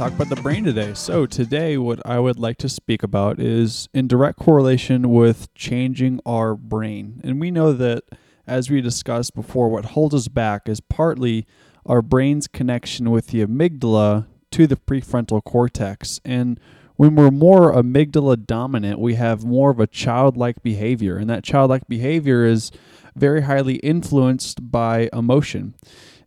talk about the brain today. So, today, what I would like to speak about is in direct correlation with changing our brain. And we know that, as we discussed before, what holds us back is partly our brain's connection with the amygdala to the prefrontal cortex. And when we're more amygdala dominant, we have more of a childlike behavior. And that childlike behavior is very highly influenced by emotion.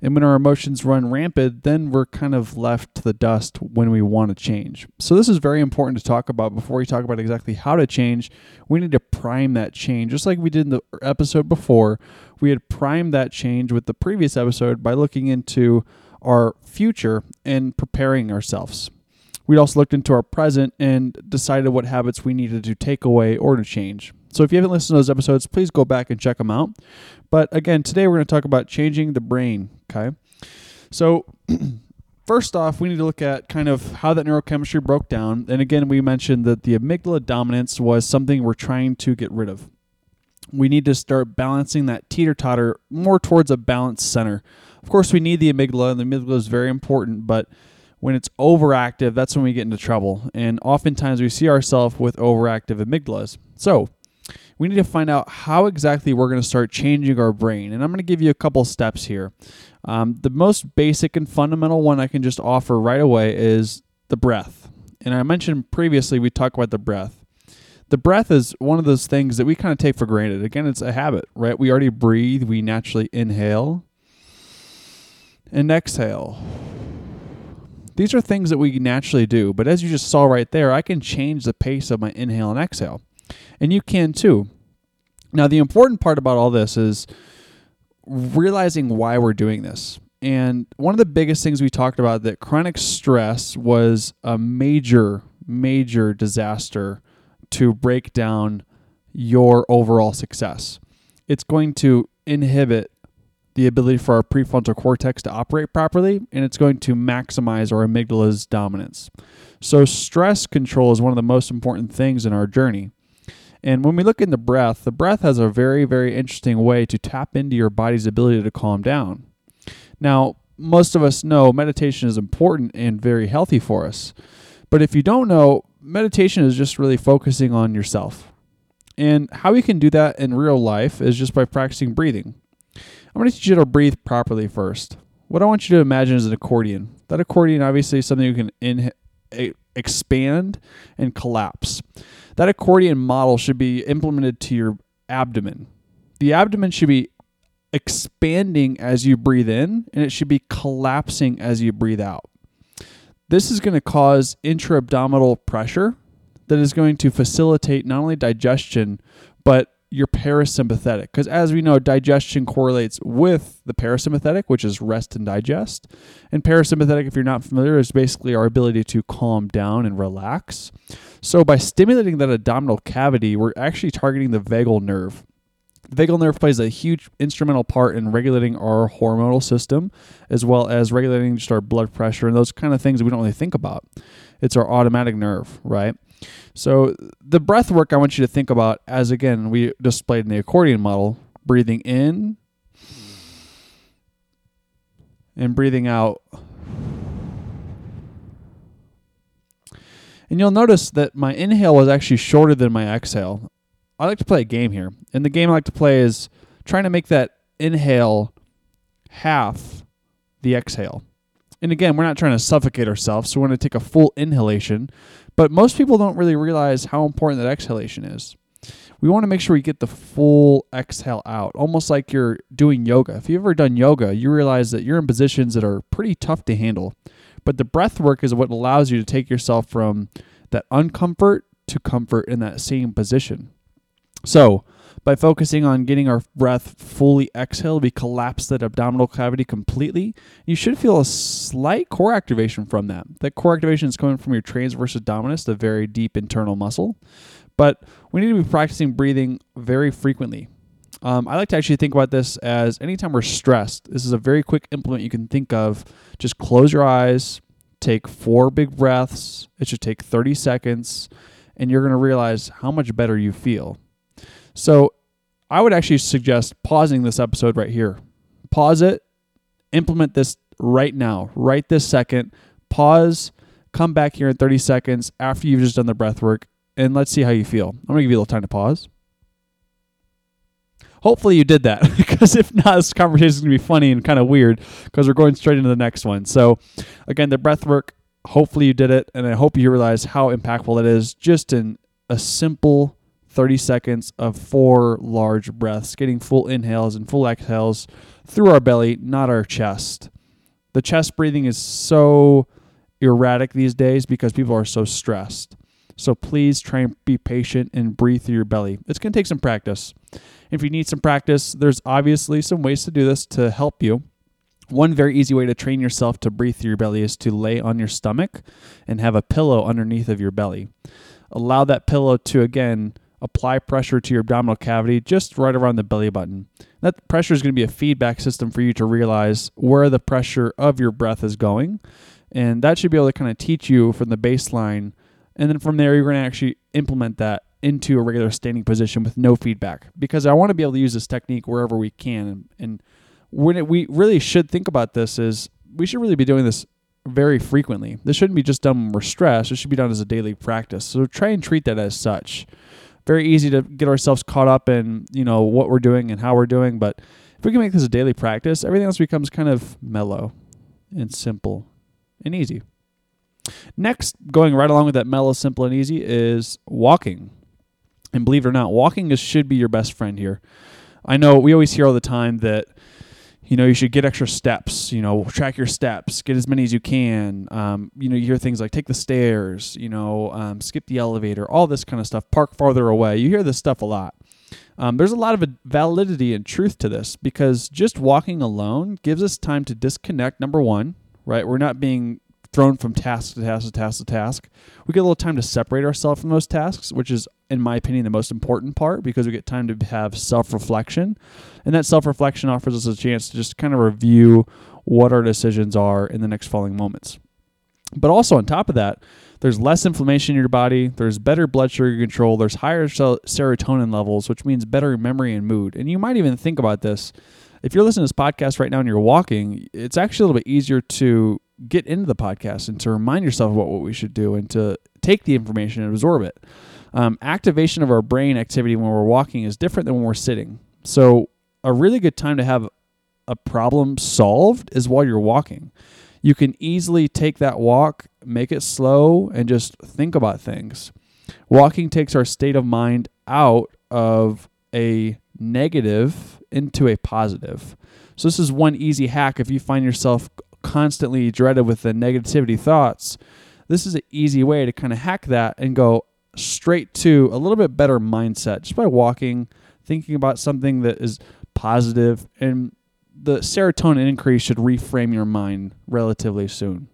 And when our emotions run rampant, then we're kind of left to the dust when we want to change. So, this is very important to talk about before we talk about exactly how to change. We need to prime that change. Just like we did in the episode before, we had primed that change with the previous episode by looking into our future and preparing ourselves. We also looked into our present and decided what habits we needed to take away or to change. So if you haven't listened to those episodes, please go back and check them out. But again, today we're going to talk about changing the brain. Okay. So, first off, we need to look at kind of how that neurochemistry broke down. And again, we mentioned that the amygdala dominance was something we're trying to get rid of. We need to start balancing that teeter totter more towards a balanced center. Of course, we need the amygdala, and the amygdala is very important, but when it's overactive, that's when we get into trouble. And oftentimes we see ourselves with overactive amygdalas. So, we need to find out how exactly we're going to start changing our brain. And I'm going to give you a couple steps here. Um, the most basic and fundamental one I can just offer right away is the breath. And I mentioned previously, we talked about the breath. The breath is one of those things that we kind of take for granted. Again, it's a habit, right? We already breathe, we naturally inhale and exhale. These are things that we naturally do, but as you just saw right there, I can change the pace of my inhale and exhale. And you can too. Now, the important part about all this is realizing why we're doing this. And one of the biggest things we talked about that chronic stress was a major, major disaster to break down your overall success. It's going to inhibit the ability for our prefrontal cortex to operate properly, and it's going to maximize our amygdala's dominance. So, stress control is one of the most important things in our journey. And when we look in the breath, the breath has a very, very interesting way to tap into your body's ability to calm down. Now, most of us know meditation is important and very healthy for us. But if you don't know, meditation is just really focusing on yourself. And how we can do that in real life is just by practicing breathing. I'm going to teach you to breathe properly first. What I want you to imagine is an accordion. That accordion obviously is something you can in, expand and collapse. That accordion model should be implemented to your abdomen. The abdomen should be expanding as you breathe in, and it should be collapsing as you breathe out. This is going to cause intra abdominal pressure that is going to facilitate not only digestion, but your parasympathetic. Because as we know, digestion correlates with the parasympathetic, which is rest and digest. And parasympathetic, if you're not familiar, is basically our ability to calm down and relax. So by stimulating that abdominal cavity, we're actually targeting the vagal nerve. The vagal nerve plays a huge instrumental part in regulating our hormonal system, as well as regulating just our blood pressure and those kind of things we don't really think about. It's our automatic nerve, right? So the breath work I want you to think about as again we displayed in the accordion model, breathing in and breathing out. And you'll notice that my inhale was actually shorter than my exhale. I like to play a game here. And the game I like to play is trying to make that inhale half the exhale. And again, we're not trying to suffocate ourselves, so we're going to take a full inhalation. But most people don't really realize how important that exhalation is. We want to make sure we get the full exhale out, almost like you're doing yoga. If you've ever done yoga, you realize that you're in positions that are pretty tough to handle. But the breath work is what allows you to take yourself from that uncomfort to comfort in that same position. So, by focusing on getting our breath fully exhaled, we collapse that abdominal cavity completely. You should feel a slight core activation from that. That core activation is coming from your transversus abdominis, the very deep internal muscle. But we need to be practicing breathing very frequently. Um, I like to actually think about this as anytime we're stressed, this is a very quick implement you can think of. Just close your eyes, take four big breaths. It should take 30 seconds, and you're going to realize how much better you feel. So, I would actually suggest pausing this episode right here. Pause it, implement this right now, right this second. Pause, come back here in 30 seconds after you've just done the breath work, and let's see how you feel. I'm going to give you a little time to pause. Hopefully you did that because if not, this conversation is going to be funny and kind of weird because we're going straight into the next one. So, again, the breath work, hopefully you did it, and I hope you realize how impactful it is just in a simple 30 seconds of four large breaths, getting full inhales and full exhales through our belly, not our chest. The chest breathing is so erratic these days because people are so stressed. So please try and be patient and breathe through your belly. It's going to take some practice. If you need some practice, there's obviously some ways to do this to help you. One very easy way to train yourself to breathe through your belly is to lay on your stomach and have a pillow underneath of your belly. Allow that pillow to again apply pressure to your abdominal cavity just right around the belly button. That pressure is going to be a feedback system for you to realize where the pressure of your breath is going. And that should be able to kind of teach you from the baseline. And then from there, you're going to actually implement that into a regular standing position with no feedback because I want to be able to use this technique wherever we can. And when it, we really should think about this is we should really be doing this very frequently. This shouldn't be just done when we're stressed. It should be done as a daily practice. So try and treat that as such. Very easy to get ourselves caught up in, you know, what we're doing and how we're doing, but if we can make this a daily practice, everything else becomes kind of mellow and simple and easy. Next, going right along with that mellow, simple, and easy is walking. And believe it or not, walking is, should be your best friend here. I know we always hear all the time that you know you should get extra steps. You know, track your steps, get as many as you can. Um, you know, you hear things like take the stairs. You know, um, skip the elevator, all this kind of stuff. Park farther away. You hear this stuff a lot. Um, there's a lot of validity and truth to this because just walking alone gives us time to disconnect. Number one, right? We're not being thrown from task to task to task to task. We get a little time to separate ourselves from those tasks, which is, in my opinion, the most important part because we get time to have self reflection. And that self reflection offers us a chance to just kind of review what our decisions are in the next following moments. But also, on top of that, there's less inflammation in your body, there's better blood sugar control, there's higher serotonin levels, which means better memory and mood. And you might even think about this. If you're listening to this podcast right now and you're walking, it's actually a little bit easier to get into the podcast and to remind yourself about what we should do and to take the information and absorb it. Um, activation of our brain activity when we're walking is different than when we're sitting. So, a really good time to have a problem solved is while you're walking. You can easily take that walk, make it slow, and just think about things. Walking takes our state of mind out of a negative into a positive. So, this is one easy hack if you find yourself constantly dreaded with the negativity thoughts, this is an easy way to kind of hack that and go straight to a little bit better mindset just by walking, thinking about something that is positive, and the serotonin increase should reframe your mind relatively soon.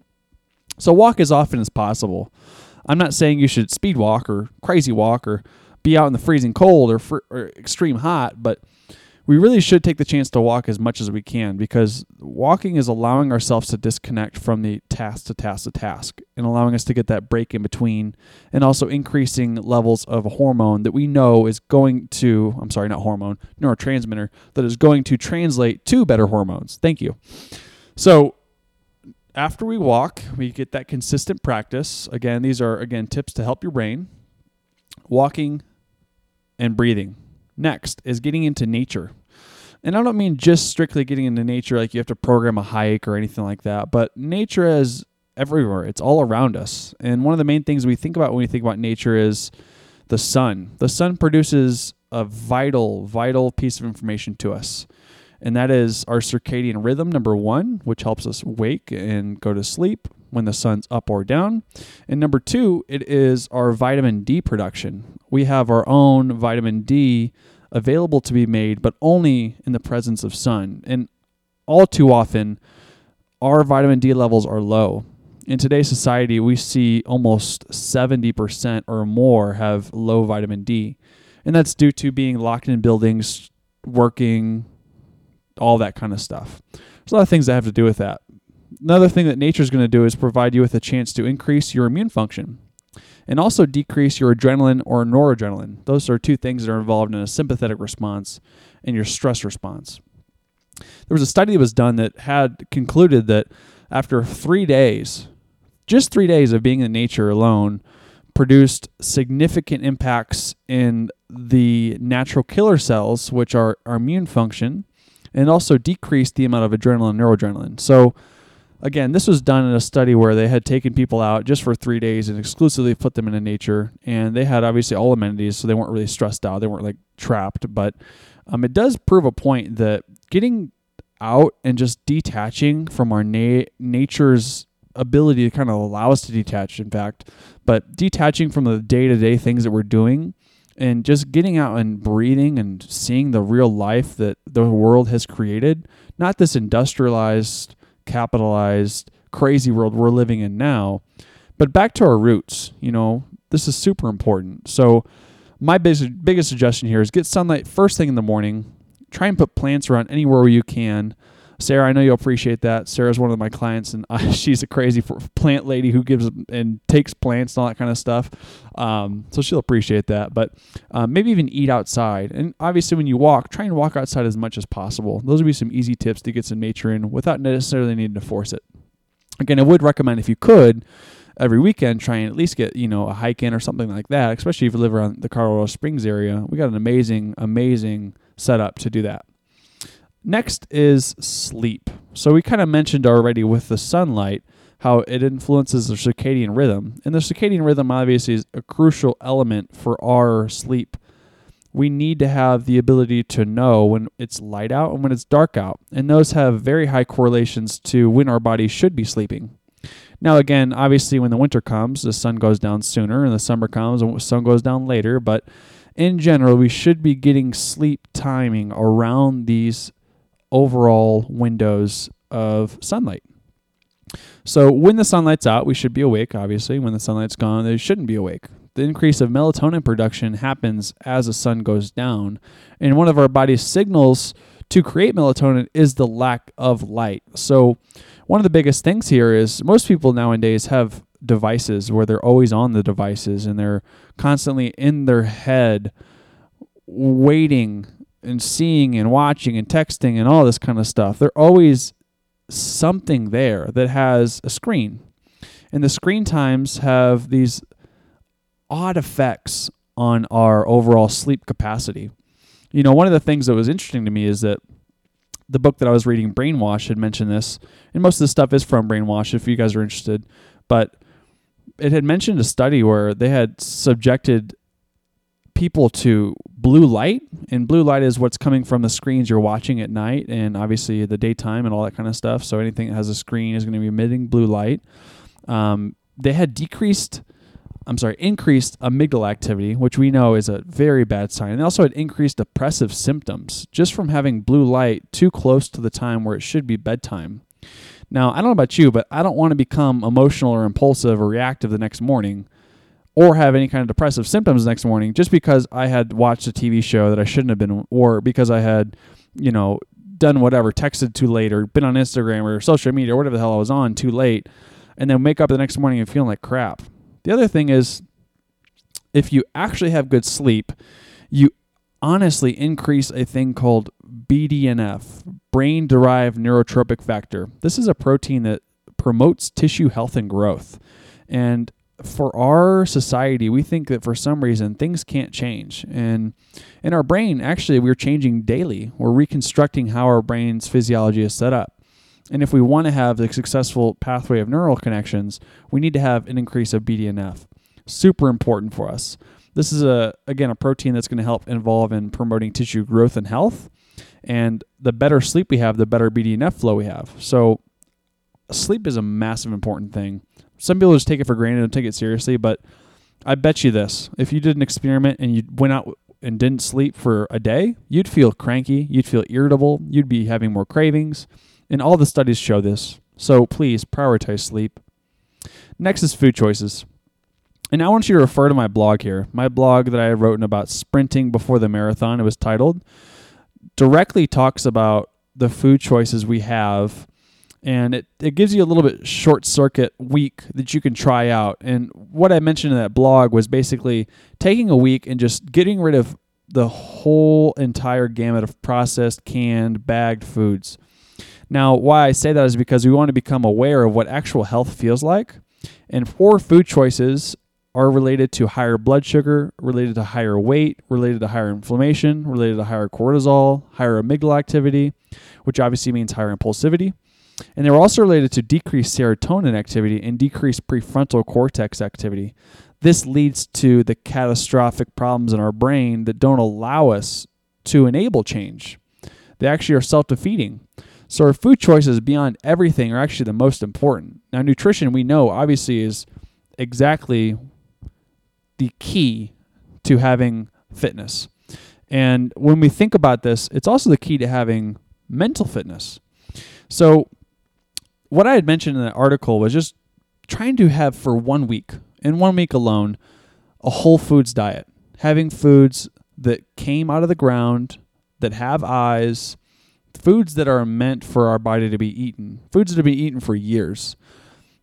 So, walk as often as possible. I'm not saying you should speed walk or crazy walk or be out in the freezing cold or, fr- or extreme hot, but we really should take the chance to walk as much as we can because walking is allowing ourselves to disconnect from the task to task to task and allowing us to get that break in between and also increasing levels of a hormone that we know is going to I'm sorry not hormone neurotransmitter that is going to translate to better hormones. Thank you. So after we walk we get that consistent practice. Again these are again tips to help your brain. Walking and breathing. Next is getting into nature and I don't mean just strictly getting into nature, like you have to program a hike or anything like that, but nature is everywhere. It's all around us. And one of the main things we think about when we think about nature is the sun. The sun produces a vital, vital piece of information to us. And that is our circadian rhythm, number one, which helps us wake and go to sleep when the sun's up or down. And number two, it is our vitamin D production. We have our own vitamin D available to be made, but only in the presence of sun. And all too often, our vitamin D levels are low. In today's society, we see almost 70% or more have low vitamin D. And that's due to being locked in buildings, working, all that kind of stuff. There's a lot of things that have to do with that. Another thing that nature is going to do is provide you with a chance to increase your immune function and also decrease your adrenaline or noradrenaline. Those are two things that are involved in a sympathetic response and your stress response. There was a study that was done that had concluded that after three days, just three days of being in nature alone, produced significant impacts in the natural killer cells, which are our immune function, and also decreased the amount of adrenaline and neuroadrenaline. So, again, this was done in a study where they had taken people out just for three days and exclusively put them into nature, and they had obviously all amenities, so they weren't really stressed out. They weren't like trapped, but um, it does prove a point that getting out and just detaching from our na- nature's ability to kind of allow us to detach, in fact, but detaching from the day to day things that we're doing and just getting out and breathing and seeing the real life that the world has created, not this industrialized, capitalized, crazy world we're living in now, but back to our roots. You know, this is super important. So, my biggest, biggest suggestion here is get sunlight first thing in the morning. Try and put plants around anywhere where you can. Sarah, I know you'll appreciate that. Sarah's one of my clients, and uh, she's a crazy plant lady who gives and takes plants and all that kind of stuff. Um, so she'll appreciate that. But um, maybe even eat outside. And obviously, when you walk, try and walk outside as much as possible. Those would be some easy tips to get some nature in without necessarily needing to force it. Again, I would recommend if you could every weekend try and at least get you know a hike in or something like that. Especially if you live around the Colorado Springs area, we got an amazing, amazing setup to do that. Next is sleep. So we kind of mentioned already with the sunlight how it influences the circadian rhythm. And the circadian rhythm obviously is a crucial element for our sleep. We need to have the ability to know when it's light out and when it's dark out. And those have very high correlations to when our body should be sleeping. Now, again, obviously, when the winter comes, the sun goes down sooner, and the summer comes, and the sun goes down later. But in general, we should be getting sleep timing around these overall windows of sunlight. So when the sunlight's out, we should be awake, obviously. When the sunlight's gone, they shouldn't be awake. The increase of melatonin production happens as the sun goes down. And one of our body's signals to create melatonin is the lack of light. So one of the biggest things here is most people nowadays have devices where they're always on the devices and they're constantly in their head waiting and seeing and watching and texting and all this kind of stuff. They're always something there that has a screen. And the screen times have these odd effects on our overall sleep capacity. You know, one of the things that was interesting to me is that the book that I was reading, Brainwash, had mentioned this, and most of the stuff is from Brainwash if you guys are interested. But it had mentioned a study where they had subjected people to blue light, and blue light is what's coming from the screens you're watching at night, and obviously the daytime and all that kind of stuff. So anything that has a screen is going to be emitting blue light. Um, they had decreased, I'm sorry, increased amygdala activity, which we know is a very bad sign. And they also had increased depressive symptoms just from having blue light too close to the time where it should be bedtime. Now, I don't know about you, but I don't want to become emotional or impulsive or reactive the next morning or have any kind of depressive symptoms next morning just because I had watched a TV show that I shouldn't have been, or because I had, you know, done whatever, texted too late, or been on Instagram or social media or whatever the hell I was on too late, and then wake up the next morning and feeling like crap. The other thing is, if you actually have good sleep, you honestly increase a thing called BDNF, brain derived neurotrophic factor. This is a protein that promotes tissue health and growth. And for our society, we think that for some reason things can't change. And in our brain, actually, we're changing daily. We're reconstructing how our brain's physiology is set up. And if we want to have the successful pathway of neural connections, we need to have an increase of BDNF. Super important for us. This is a again a protein that's going to help involve in promoting tissue growth and health. And the better sleep we have, the better BDNF flow we have. So sleep is a massive important thing some people just take it for granted and take it seriously, but I bet you this: if you did an experiment and you went out and didn't sleep for a day, you'd feel cranky, you'd feel irritable, you'd be having more cravings, and all the studies show this. So please prioritize sleep. Next is food choices. And I want you to refer to my blog here. My blog that I wrote about sprinting before the marathon, it was titled, directly talks about the food choices we have and it, it gives you a little bit short circuit week that you can try out. And what I mentioned in that blog was basically taking a week and just getting rid of the whole entire gamut of processed, canned, bagged foods. Now, why I say that is because we want to become aware of what actual health feels like. And four food choices are related to higher blood sugar, related to higher weight, related to higher inflammation, related to higher cortisol, higher amygdala activity, which obviously means higher impulsivity. And they were also related to decreased serotonin activity and decreased prefrontal cortex activity. This leads to the catastrophic problems in our brain that don't allow us to enable change. They actually are self defeating. So, our food choices beyond everything are actually the most important. Now, nutrition, we know, obviously, is exactly the key to having fitness. And when we think about this, it's also the key to having mental fitness. So, what I had mentioned in that article was just trying to have for one week, in one week alone, a whole foods diet, having foods that came out of the ground, that have eyes, foods that are meant for our body to be eaten, foods that have been eaten for years.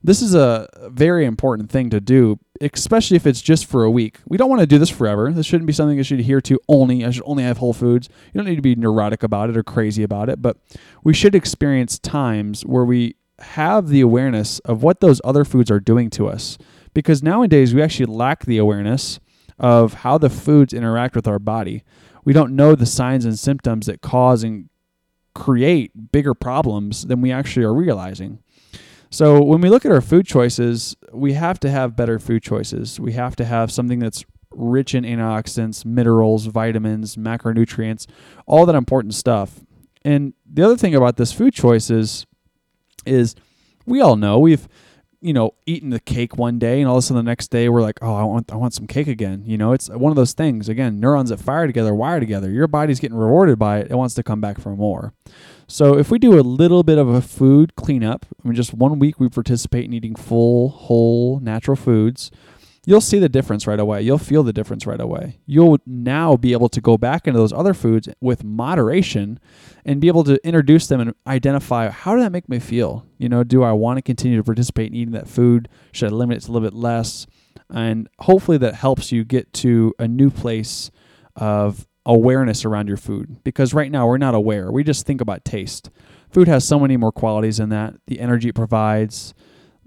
This is a very important thing to do, especially if it's just for a week. We don't want to do this forever. This shouldn't be something you should adhere to only. I should only have whole foods. You don't need to be neurotic about it or crazy about it, but we should experience times where we have the awareness of what those other foods are doing to us. Because nowadays we actually lack the awareness of how the foods interact with our body. We don't know the signs and symptoms that cause and create bigger problems than we actually are realizing. So when we look at our food choices, we have to have better food choices. We have to have something that's rich in antioxidants, minerals, vitamins, macronutrients, all that important stuff. And the other thing about this food choice is we all know we've you know eaten the cake one day and all of a sudden the next day we're like oh I want I want some cake again. You know it's one of those things. Again neurons that fire together wire together. Your body's getting rewarded by it. It wants to come back for more. So if we do a little bit of a food cleanup I mean just one week we participate in eating full whole natural foods you'll see the difference right away. You'll feel the difference right away. You'll now be able to go back into those other foods with moderation and be able to introduce them and identify how did that make me feel? You know, do I want to continue to participate in eating that food? Should I limit it to a little bit less? And hopefully that helps you get to a new place of awareness around your food because right now we're not aware. We just think about taste. Food has so many more qualities in that the energy it provides,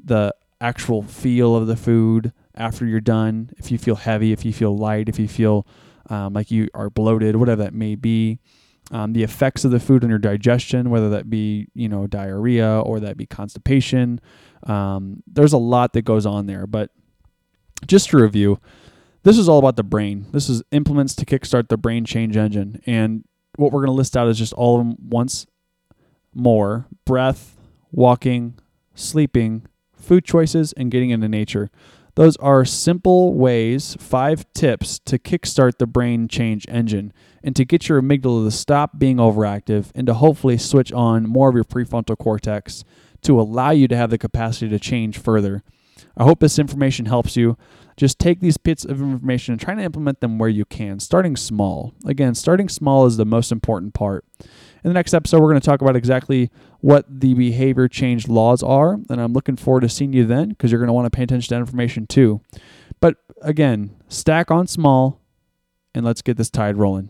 the actual feel of the food, after you're done, if you feel heavy, if you feel light, if you feel um, like you are bloated, whatever that may be. Um, the effects of the food on your digestion, whether that be you know diarrhea or that be constipation. Um, there's a lot that goes on there, but just to review, this is all about the brain. This is implements to kickstart the brain change engine, and what we're going to list out is just all of them once more: breath, walking, sleeping, food choices, and getting into nature. Those are simple ways, five tips to kickstart the brain change engine and to get your amygdala to stop being overactive and to hopefully switch on more of your prefrontal cortex to allow you to have the capacity to change further. I hope this information helps you. Just take these bits of information and try to implement them where you can, starting small. Again, starting small is the most important part. In the next episode, we're going to talk about exactly what the behavior change laws are, and I'm looking forward to seeing you then because you're going to want to pay attention to that information too. But again, stack on small, and let's get this tide rolling.